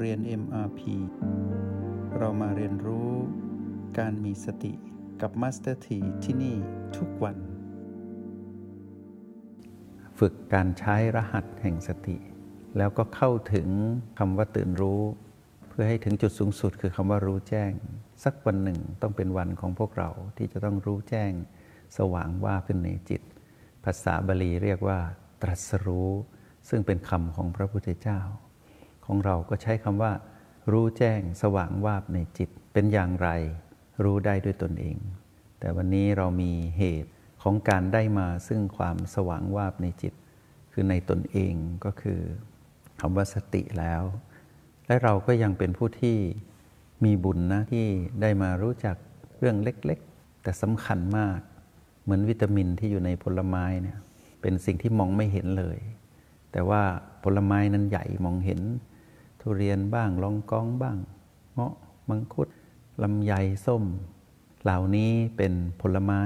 เรียน MRP เรามาเรียนรู้การมีสติกับ Master T ที่ที่นี่ทุกวัน ฝึกการใช้รหัสแห่งสติ แล้วก็เข้าถึงคำว่าตื่นรู้ เพื่อให้ถึงจุดสูงสุดคือคำว่ารู้แจ้ง สักวันหนึ่งต้องเป็นวันของพวกเราที่จะต้องรู้แจ้ง สว่างว่าขึ้นในจิต ภาษาบาลีเรียกว่า ตรัสรู้ ซึ่งเป็นคำของพระพุทธเจ้า ของเราก็ใช้คำว่า รู้แจ้งสว่างวาบในจิตเป็นอย่างไร รู้ได้ด้วยตนเอง แต่วันนี้เรามีเหตุของการได้มาซึ่งความสว่างวาบในจิต คือในตนเองก็คือคำว่าสติแล้ว และเราก็ยังเป็นผู้ที่มีบุญนะที่ได้มารู้จักเรื่องเล็กๆ แต่สำคัญมาก เหมือนวิตามินที่อยู่ในผลไม้เนี่ยเป็นสิ่งที่มองไม่เห็นเลย แต่ว่าผลไม้นั้นใหญ่มองเห็น ทุเรียนบ้างลองกองบ้าง เงาะมังคุดลำไยส้ม เหล่านี้เป็นผลไม้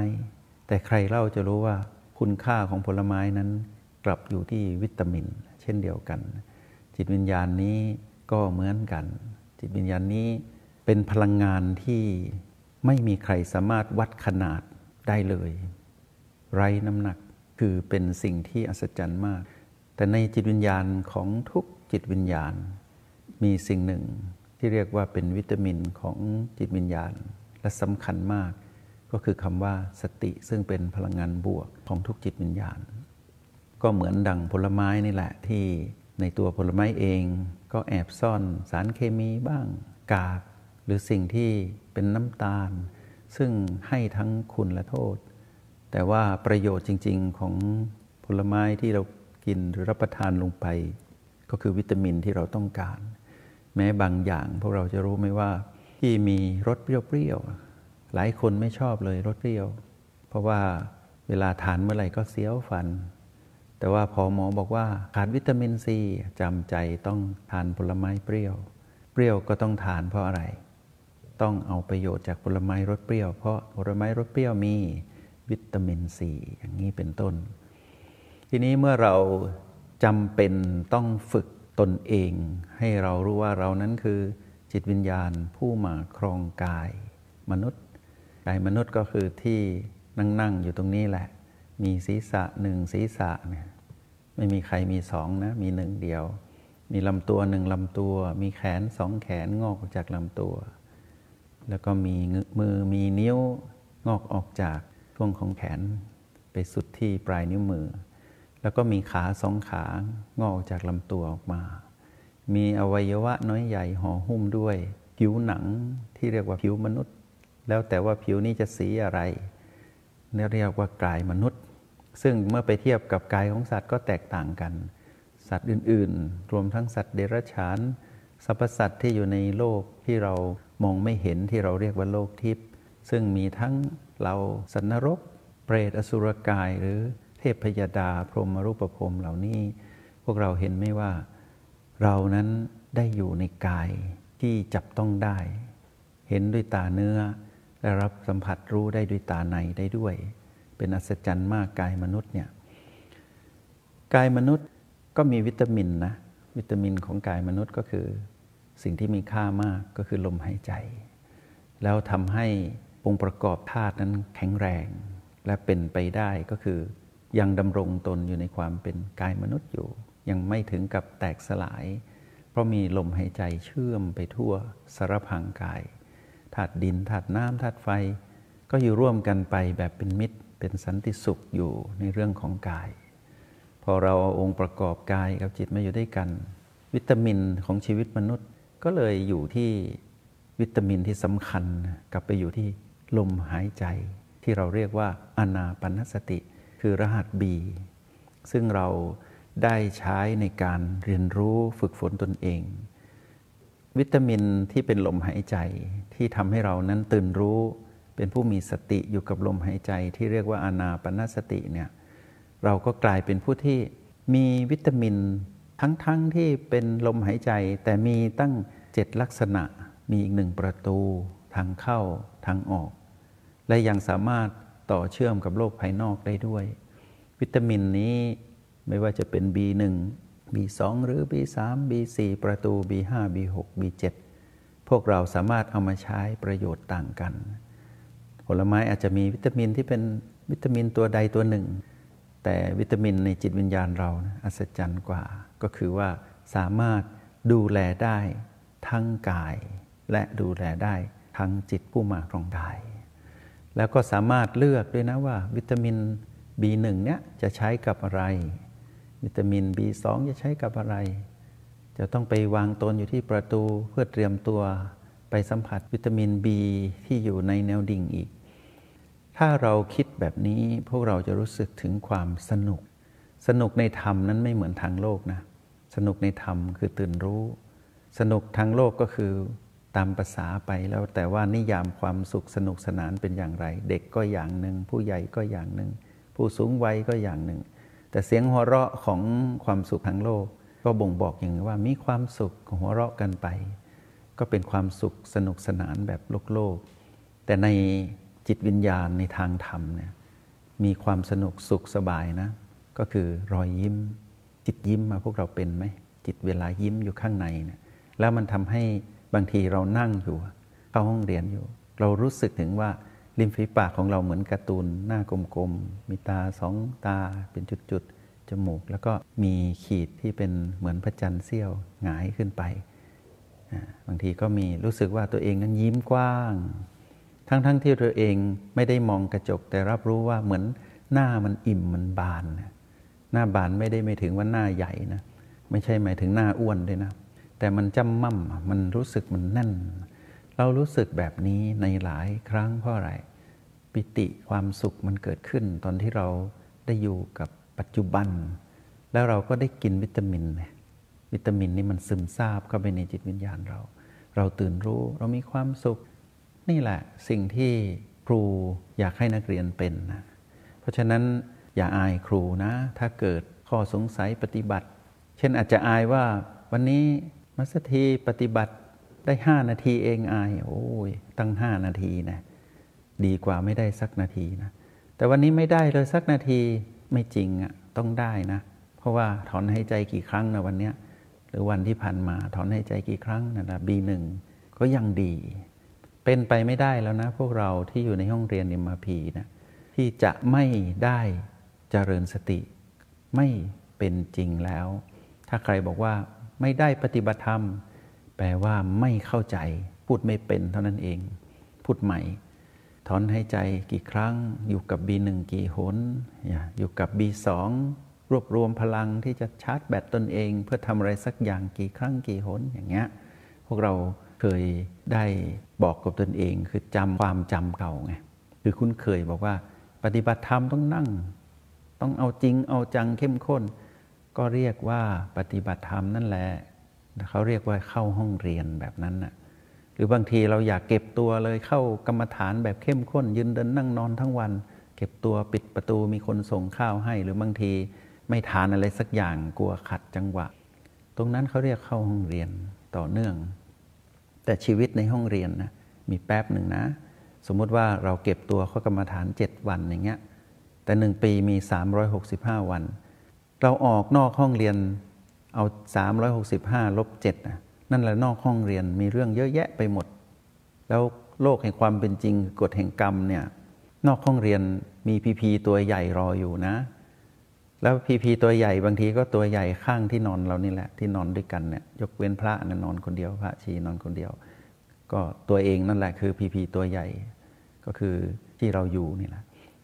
แต่ใครเล่าจะรู้ว่าคุณค่าของผลไม้นั้น กลับอยู่ที่วิตามิน เช่นเดียวกัน จิตวิญญาณนี้ก็เหมือนกัน จิตวิญญาณนี้เป็นพลังงานที่ไม่มีใครสามารถวัดขนาดได้เลย ไร้น้ำหนักคือเป็นสิ่งที่อัศจรรย์มาก แต่ในจิตวิญญาณของทุกจิตวิญญาณ มีสิ่งหนึ่งที่เรียกว่าเป็นวิตามินของจิตวิญญาณ และสำคัญมาก ก็คือคำว่าสติซึ่งเป็นพลังงานบวกของทุกจิตวิญญาณ ก็เหมือนดังผลไม้นี่แหละที่ในตัวผลไม้เองก็แอบซ่อนสารเคมีบ้างกาก หรือสิ่งที่เป็นน้ำตาล ซึ่งให้ทั้งคุณและโทษ แต่ว่าประโยชน์จริง ๆ ของผลไม้ที่เรากินหรือรับประทานลงไป ก็คือวิตามินที่เราต้องการ แม้บางอย่างพวกเราจะรู้ไหมว่าที่มีรสเปรี้ยวๆหลายคนไม่ชอบเลยรสเปรี้ยว เพราะว่าเวลาทานเมื่อไหร่ก็เสียวฟัน แต่ว่าพอหมอบอกว่าขาดวิตามินซีจำใจต้องทานผลไม้เปรี้ยว เปรี้ยวก็ต้องทานเพราะอะไร ต้องเอาประโยชน์จากผลไม้รสเปรี้ยว เพราะผลไม้รสเปรี้ยวมีวิตามินซีอย่างนี้เป็นต้น ทีนี้เมื่อเราจำเป็นต้องฝึก ตนเองให้เรารู้ว่าเรานั้นคือจิตวิญญาณผู้มาครองกายมนุษย์กายมนุษย์ก็คือที่นั่งๆอยู่ตรงนี้แหละ มีศีรษะหนึ่งศีรษะเนี่ยไม่มีใครมีสองนะมีหนึ่งเดียว มีลำตัวหนึ่งลำตัว มีแขนสองแขนงอกออกจากลำตัว แล้วก็มีมือมีนิ้วงอกออกจากช่วงของแขน ไปสุดที่ปลายนิ้วมือ แล้วก็มีขาสองขางอกจากลำตัวออกมา มีอวัยวะน้อยใหญ่ห่อหุ้มด้วย ผิวหนังที่เรียกว่าผิวมนุษย์ แล้วแต่ว่าผิวนี้จะสีอะไรเนี่เรียกว่ากายมนุษย์ ซึ่งเมื่อไปเทียบกับกายของสัตว์ก็แตกต่างกัน สัตว์อื่น ๆ รวมทั้งสัตว์เดรัจฉานสรรพสัตว์ที่อยู่ในโลกที่เรามองไม่เห็นที่เราเรียกว่าโลกทิพย์ซึ่งมีทั้งเราสันนรก เปรตอสุรกายหรือ เทพพยดาพรหมรูปภพเหล่านี้ พวกเราเห็นไหมว่า เรานั้นได้อยู่ในกายที่จับต้องได้ เห็นด้วยตาเนื้อและรับสัมผัสรู้ได้ด้วยตาในได้ด้วย เป็นอัศจรรย์มากกายมนุษย์เนี่ยกายมนุษย์ก็มีวิตามินนะวิตามินของกายมนุษย์ก็คือ สิ่งที่มีค่ามากก็คือลมหายใจ แล้วทำให้องค์ประกอบธาตุนั้นแข็งแรง และเป็นไปได้ก็คือ ยังดำรงตนอยู่ในความเป็นกายมนุษย์อยู่ ยังไม่ถึงกับแตกสลาย เพราะมีลมหายใจเชื่อมไปทั่วสารพังกายธาตุดินธาตุน้ำธาตุไฟ ก็อยู่ร่วมกันไปแบบเป็นมิตร เป็นสันติสุขอยู่ในเรื่องของกาย พอเราเอาองค์ประกอบกายกับจิตมาอยู่ด้วยกัน วิตามินของชีวิตมนุษย์ ก็เลยอยู่ที่วิตามินที่สำคัญกลับไปอยู่ที่ลมหายใจ ที่เราเรียกว่าอนาปนสติ คือรหัสบีซึ่งเราได้ใช้ในการเรียนรู้ฝึกฝนตนเอง วิตามินที่เป็นลมหายใจที่ทำให้เรานั้นตื่นรู้ เป็นผู้มีสติอยู่กับลมหายใจที่เรียกว่าอานาปนาสติเนี่ยเราก็กลายเป็นผู้ที่มีวิตามินทั้งๆทที่เป็นลมหายใจ แต่มีตั้งเจ็ดลักษณะ มีอีกหนึ่งประตู ทางเข้าทางออก และยังสามารถ ต่อเชื่อมกับโลกภายนอกได้ด้วย วิตามินนี้ไม่ว่าจะเป็น B1 B2 หรือ B3 B4 ประตู B5 B6 B7 พวกเราสามารถเอามาใช้ประโยชน์ต่างกัน ผลไม้อาจจะมีวิตามินที่เป็นวิตามินตัวใดตัวหนึ่ง แต่วิตามินในจิตวิญญาณเรานะอัศจรรย์กว่า ก็คือว่าสามารถดูแลได้ทั้งกาย และดูแลได้ทั้งจิตผู้มาครองกาย แล้วก็สามารถเลือกด้วยนะว่า วิตามิน B1 เนี้ยจะใช้กับอะไร วิตามิน B2 จะใช้กับอะไร จะต้องไปวางตนอยู่ที่ประตูเพื่อเตรียมตัวไปสัมผัสวิตามิน B ที่อยู่ในแนวดิ่งอีก ถ้าเราคิดแบบนี้พวกเราจะรู้สึกถึงความสนุก สนุกในธรรมนั้นไม่เหมือนทางโลกนะ สนุกในธรรมคือตื่นรู้ สนุกทางโลกก็คือ ตามภาษาไปแล้วแต่ว่านิยามความสุขสนุกสนานเป็นอย่างไร เด็กก็อย่างหนึ่ง ผู้ใหญ่ก็อย่างหนึ่ง ผู้สูงวัยก็อย่างหนึ่ง แต่เสียงหัวเราะของความสุขทางโลก ก็บ่งบอกอย่างว่ามีความสุขหัวเราะกันไป ก็เป็นความสุขสนุกสนานแบบโลกโลก แต่ในจิตวิญญาณในทางธรรมเนี่ยมีความสนุกสุขสบายนะ ก็คือรอยยิ้ม จิตยิ้มมาพวกเราเป็นไหมจิตเวลายิ้มอยู่ข้างในเนี่ยแล้วมันทำให้ บางทีเรานั่งอยู่เข้าห้องเรียนอยู่ เรารู้สึกถึงว่าริมฝีปากของเราเหมือนการ์ตูนหน้ากลมๆ มีตาสองตาเป็นจุดๆ จมูก แล้วก็มีขีดที่เป็นเหมือนพระจันทร์เสี้ยวหงายขึ้นไป บางทีก็มีรู้สึกว่าตัวเองนั้นยิ้มกว้าง ทั้งๆทที่ตัวเองไม่ได้มองกระจกแต่รับรู้ว่าเหมือนหน้ามันอิ่มมันบาน หน้าบานไม่ได้ไม่ถึงว่าหน้าใหญ่นะ ไม่ใช่หมายถึงหน้าอ้วนด้วยนะ แต่มันจำมั่มมันรู้สึกมันแน่น เรารู้สึกแบบนี้ในหลายครั้งเพราะอะไร ปิติความสุขมันเกิดขึ้น ตอนที่เราได้อยู่กับปัจจุบัน แล้วเราก็ได้กินวิตามิน วิตามินนี่มันซึมซาบเข้าไปในจิตวิญญาณเรา เราตื่นรู้เรามีความสุข นี่แหละสิ่งที่ครูอยากให้นักเรียนเป็นนะเพราะฉะนั้นอย่าอายครูนะ ถ้าเกิดข้อสงสัยปฏิบัติ เช่นอาจจะอายว่าวันนี้ มัสถีปฏิบัติได้ห้านาทีเองอาย โอ้ย ตั้งห้านาทีนะ ดีกว่าไม่ได้สักนาทีนะ แต่วันนี้ไม่ได้เลยสักนาทีไม่จริงอะ่ะ ต้องได้นะ เพราะว่าถอนหายใจกี่ครั้งนะวันเนี้ย หรือวันที่ผ่านมาถอนหายใจกี่ครั้งนะบีหนึ่งก็ยังดี เป็นไปไม่ได้แล้วนะ พวกเราที่อยู่ในห้องเรียนนิมมาพีนะที่จะไม่ได้เจริญสติ ไม่เป็นจริงแล้ว ถ้าใครบอกว่า ไม่ได้ปฏิบัติธรรม แปลว่าไม่เข้าใจ พูดไม่เป็นเท่านั้นเอง พูดใหม่ ถอนหายใจกี่ครั้ง อยู่กับ B1 กี่หน อยู่กับ B2 รวบรวมพลังที่จะชาร์จแบตตนเอง เพื่อทำอะไรสักอย่างกี่ครั้งกี่หนอย่างเงี้ยพวกเราเคยได้บอกกับตนเอง คือจำความจำเก่าไงคือคุ้นเคยบอกว่า ปฏิบัติธรรมต้องนั่ง ต้องเอาจริงเอาจังเข้มข้น ก็เรียกว่าปฏิบัติธรรมนั่นแหละเขาเรียกว่าเข้าห้องเรียนแบบนั้นน่ะหรือบางทีเราอยากเก็บตัวเลยเข้ากรรมฐานแบบเข้มข้น ยืนเดินนั่งนอนทั้งวัน เก็บตัวปิดประตูมีคนส่งข้าวให้ หรือบางทีไม่ทานอะไรสักอย่างกลัวขัดจังหวะ ตรงนั้นเขาเรียกเข้าห้องเรียนต่อเนื่อง แต่ชีวิตในห้องเรียนนะมีแป๊บหนึ่งนะ สมมติว่าเราเก็บตัวเข้ากรรมฐาน 7 วันอย่างเงี้ยแต่หนึ่งปีมี 365 วัน เราออกนอกห้องเรียนเอา 365 ลบ7นะนั่นแหละนอกห้องเรียนมีเรื่องเยอะแยะไปหมด แล้วโลกแห่งความเป็นจริงกฎแห่งกรรมเนี่ยนอกห้องเรียนมีพีพีตัวใหญ่รออยู่นะ แล้วพีพีตัวใหญ่บางทีก็ตัวใหญ่ข้างที่นอนเรานี่แหละ ที่นอนด้วยกันเนี่ยยกเว้นพระนะนอนคนเดียวพระชีนอนคนเดียว ก็ตัวเองนั่นแหละคือพีพีตัวใหญ่ ก็คือที่เราอยู่นี่แหละ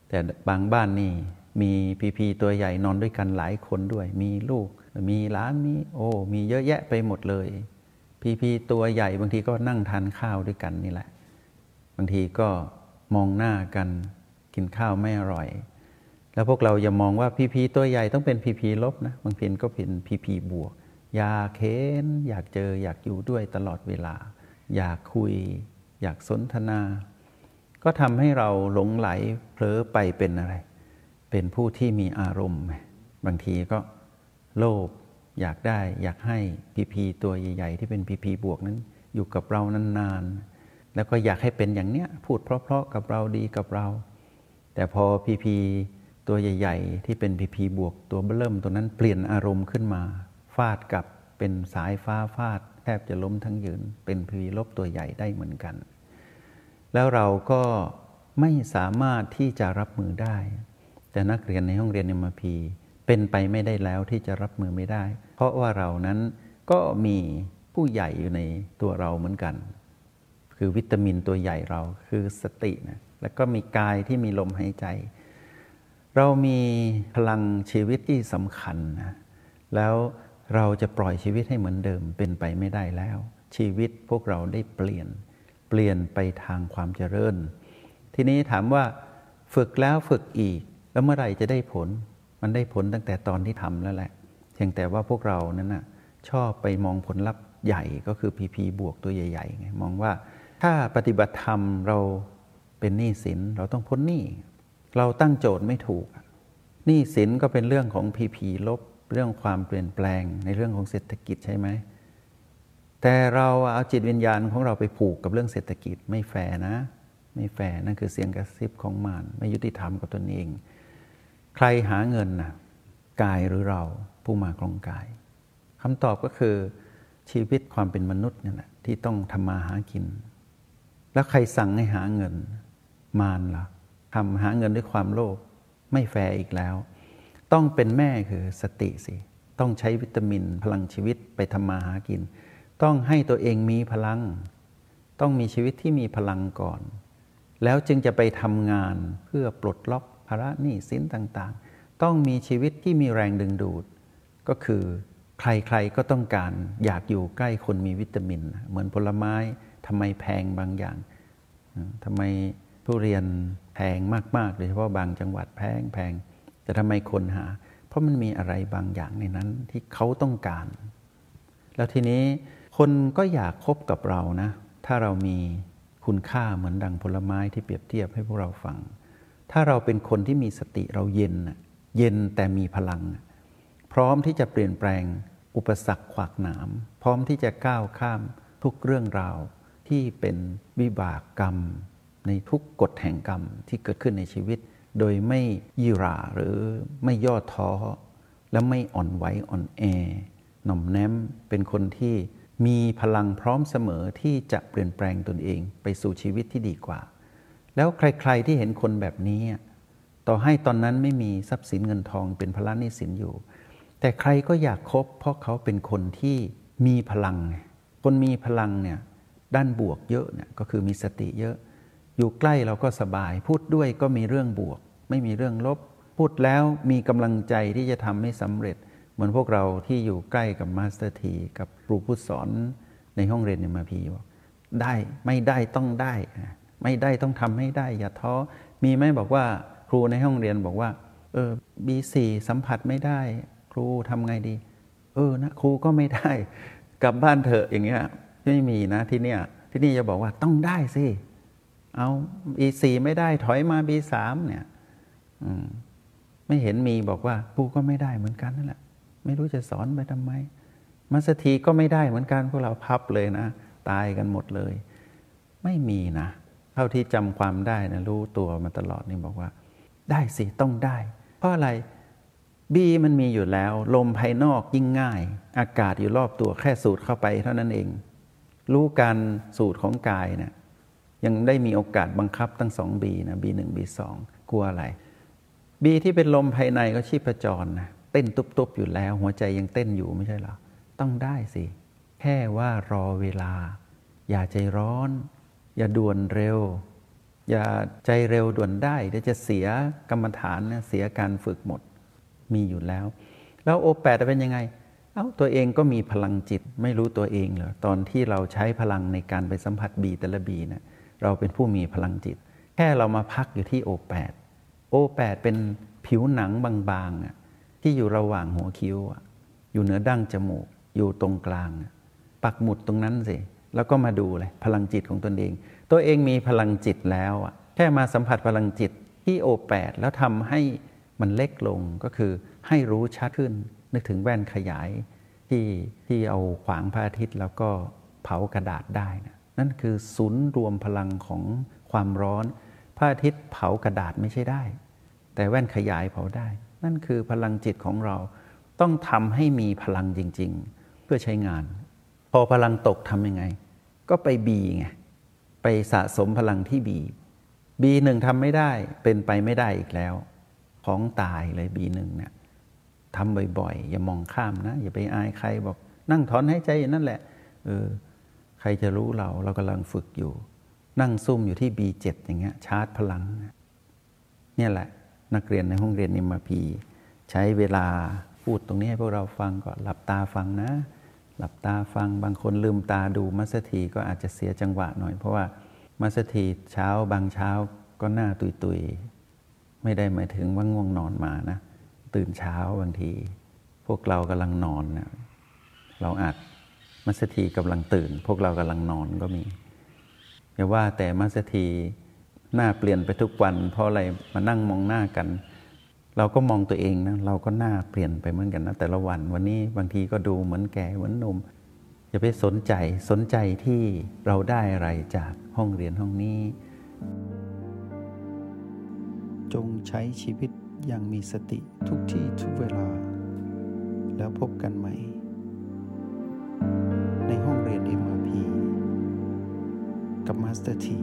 แต่บางบ้านนี่ มีพีพีตัวใหญ่นอนด้วยกันหลายคนด้วย มีลูก มีหลานมีโอ้มีเยอะแยะไปหมดเลย พีพีตัวใหญ่บางทีก็นั่งทานข้าวด้วยกันนี่แหละ บางทีก็มองหน้ากันกินข้าวไม่อร่อย แล้วพวกเราอย่ามองว่าพีพีตัวใหญ่ต้องเป็นพีพีลบนะบางทีก็เป็นพีพีบวก อยากเห็นอยากเจออยากอยู่ด้วยตลอดเวลา อยากคุย อยากสนทนา ก็ทำให้เราหลงไหลเผลอไปเป็นอะไร เป็นผู้ที่มีอารมณ์ บางทีก็โลภอยากได้อยากให้พีพีตัวใหญ่ๆ ที่เป็นพีพีบวกนั้น อยู่กับเรานานๆ แล้วก็อยากให้เป็นอย่างเนี้ยพูดเพราะๆกับเราดีกับเรา แต่พอพีพีตัวใหญ่ ๆ ที่เป็นพีพีบวกตัวเบิ่มตัวนั้นเปลี่ยนอารมณ์ขึ้นมาฟฟาดกับเป็นสายฟ้าฟาด แทบจะล้มทั้งยืน เป็นพีลบตัวใหญ่ได้เหมือนกัน แล้วเราก็ไม่สามารถที่จะรับมือได้ แต่นักเรียนในห้องเรียนเอ็มพีเป็นไปไม่ได้แล้วที่จะรับมือไม่ได้ เพราะว่าเรานั้นก็มีผู้ใหญ่อยู่ในตัวเราเหมือนกัน คือวิตามินตัวใหญ่เราคือสตินะแล้วก็มีกายที่มีลมหายใจ เรามีพลังชีวิตที่สำคัญนะแล้วเราจะปล่อยชีวิตให้เหมือนเดิมเป็นไปไม่ได้แล้ว ชีวิตพวกเราได้เปลี่ยน เปลี่ยนไปทางความเจริญ ทีนี้ถามว่าฝึกแล้วฝึกอีก แล้วเมื่อไหร่จะได้ผล มันได้ผลตั้งแต่ตอนที่ทำแล้วแหละเพียงแต่ว่าพวกเรานั้นนะชอบไปมองผลลัพธ์ใหญ่ก็คือ PP บวกตัวใหญ่ๆไงมองว่าถ้าปฏิบัติธรรมเราเป็นหนี้สินเราต้องพ้นหนี้เราตั้งโจทย์ไม่ถูกหนี้สินก็เป็นเรื่องของ PP ลบเรื่องความเปลี่ยนแปลงในเรื่องของเศรษฐกิจใช่ไหมแต่เราเอาจิตวิญญาณของเราไปผูกกับเรื่องเศรษฐกิจไม่แฟร์นะ ไม่แฟร์นั่นคือเสียงกระซิบของมารไม่ยุติธรรมกับตนเอง ใครหาเงินนะกายหรือเราผู้มาครองกายคำตอบก็คือชีวิตความเป็นมนุษย์นี่แหละที่ต้องทำมาหากิน แล้วใครสั่งให้หาเงิน มารล่ะทำหาเงินด้วยความโลภไม่แฟร์อีกแล้ว ต้องเป็นแม่คือสติสิ ต้องใช้วิตามินพลังชีวิตไปทำมาหากิน ต้องให้ตัวเองมีพลัง ต้องมีชีวิตที่มีพลังก่อน แล้วจึงจะไปทำงานเพื่อปลดล็อก ภาระหนี้สินต่างๆ ต้องมีชีวิตที่มีแรงดึงดูด ก็คือใครๆก็ต้องการอยากอยู่ใกล้คนมีวิตามิน เหมือนผลไม้ทำไมแพงบางอย่างทำไมทุเรียนแพงมากๆโดยเฉพาะบางจังหวัดแพงแพงแต่ทำไมคนหา เพราะมันมีอะไรบางอย่างในนั้นที่เขาต้องการ แล้วทีนี้คนก็อยากคบกับเรานะ ถ้าเรามีคุณค่าเหมือนดังผลไม้ที่เปรียบเทียบให้พวกเราฟัง ถ้าเราเป็นคนที่มีสติเราเย็น เย็นแต่มีพลัง พร้อมที่จะเปลี่ยนแปลงอุปสรรคขวากหนาม พร้อมที่จะก้าวข้ามทุกเรื่องราวที่เป็นวิบากกรรม ในทุกกฎแห่งกรรมที่เกิดขึ้นในชีวิต โดยไม่ยี่ราหรือไม่ย่อท้อ และไม่อ่อนไหวอ่อนแอหน่อมแนมเป็นคนที่มีพลังพร้อมเสมอที่จะเปลี่ยนแปลงตนเองไปสู่ชีวิตที่ดีกว่า แล้วใคร ๆที่เห็นคนแบบนี้ ต่อให้ตอนนั้นไม่มีทรัพย์สินเงินทองเป็นพละนิสินอยู่ แต่ใครก็อยากคบ เพราะเขาเป็นคนที่มีพลัง คนมีพลังเนี่ยด้านบวกเยอะเนี่ยก็คือมีสติเยอะ อยู่ใกล้เราก็สบาย พูดด้วยก็มีเรื่องบวก ไม่มีเรื่องลบ พูดแล้วมีกำลังใจที่จะทำให้สำเร็จ เหมือนพวกเราที่อยู่ใกล้กับมาสเตอร์ทีกับครูผู้สอนในห้องเรียนในมาพีบอกได้ไม่ได้ต้องได้ ไม่ได้ต้องทำให้ได้ อย่าท้อมีไหมบอกว่าครูในห้องเรียนบอกว่า เออบีสี่สัมผัสไม่ได้ ครูทำไงดี เออนะครูก็ไม่ได้ กลับบ้านเถอะอย่างเงี้ยไม่มีนะที่เนี่ยที่นี่จะบอกว่าต้องได้สิเอาบีสี่ไม่ได้ถอยมาบีสามเนี่ยไม่เห็นมีบอกว่าครูก็ไม่ได้เหมือนกันนั่นแหละ ไม่รู้จะสอนไปทำไมมัสถีก็ไม่ได้เหมือนกันพวกเราพับเลยนะ ตายกันหมดเลย ไม่มีนะ ท่าที่จำความได้นะรู้ตัวมาตลอดนี่บอกว่า ได้สิต้องได้ เพราะอะไรบีมันมีอยู่แล้ว ลมภายนอกยิ่งง่าย อากาศอยู่รอบตัวแค่สูดเข้าไปเท่านั้นเอง รู้การสูดของกายเนะี่ยยังได้มีโอกาสบังคับตั้งสองบีนะบีหนึ่งบีสองกลัวอะไรบีที่เป็นลมภายในก็ชีพจรนะเต้นตุบๆอยู่แล้ว หัวใจยังเต้นอยู่ไม่ใช่หรอต้องได้สิ แค่ว่ารอเวลา อย่าใจร้อน อย่าด่วนเร็ว อย่าใจเร็วด่วนได้เดี๋ยวจะเสียกรรมฐานเสียการฝึกหมดมีอยู่แล้ว แล้วโอแปดเป็นยังไง เอา้าตัวเองก็มีพลังจิตไม่รู้ตัวเองเหรอตอนที่เราใช้พลังในการไปสัมผัสบีแต่ละบีนะเราเป็นผู้มีพลังจิต แค่เรามาพักอยู่ที่โอแปดโอแปดเป็นผิวหนังบางๆที่อยู่ระหว่างหัวคิ้วอยู่เหนือดั้งจมูกอยู่ตรงกลาง ปักหมุดตรงนั้นสิ แล้วก็มาดูเลยพลังจิตของตนเอง ตัวเองมีพลังจิตแล้วแค่มาสัมผัสพลังจิตที่โอแปดแล้วทำให้มันเล็กลงก็คือให้รู้ชัดขึ้น นึกถึงแว่นขยายที่ที่เอาขวางพระอาทิตย์ แล้วก็เผากระดาษได้นะนั่นคือศูนย์รวมพลังของความร้อน พระอาทิตย์เผากระดาษไม่ใช่ได้ แต่แว่นขยายเผาได้ นั่นคือพลังจิตของเราต้องทำให้มีพลังจริง ๆ เพื่อใช้งาน อพลังตกทำยังไง ก็ไปบีไงไปสะสมพลังที่บีบีหนึ่งทำไม่ได้เป็นไปไม่ได้อีกแล้ว ของตายเลยบีหนึ่งเนี่ยทำบ่อยๆ อย่ามองข้ามนะ อย่าไปอายใครบอก นั่งถอนให้ใจอยู่นั่นแหละเออใครจะรู้เราเรากำลังฝึกอยู่ นั่งซุ่มอยู่ที่ B7 อย่างเงี้ยชาร์จพลัง เนี่ยแหละ นักเรียนในห้องเรียนนิมพี ใช้เวลาพูดตรงนี้ให้พวกเราฟังก็หลับตาฟังนะ หลับตาฟังบางคนลืมตาดูมัสถีก็อาจจะเสียจังหวะหน่อย เพราะว่ามัสถีเช้าบางเช้าก็หน้าตุยตุยไม่ได้หมายถึงว่าง่วงนอนมานะตื่นเช้าบางที พวกเรากำลังนอนนะเราอาจมัสถีกำลังตื่น พวกเรากำลังนอนก็มีอย่าว่าแต่มัสถีหน้าเปลี่ยนไปทุกวัน เพราะอะไรมานั่งมองหน้ากัน เราก็มองตัวเองนะเราก็หน้าเปลี่ยนไปเหมือนกันนะแต่ละวันวันนี้บางทีก็ดูเหมือนแก่เหมือนหนุ่มอย่าไปสนใจสนใจที่เราได้อะไรจากห้องเรียนห้องนี้ จงใช้ชีวิตอย่างมีสติทุกที่ทุกเวลา แล้วพบกันใหม่ ในห้องเรียน MRP กับมาสเตอร์ที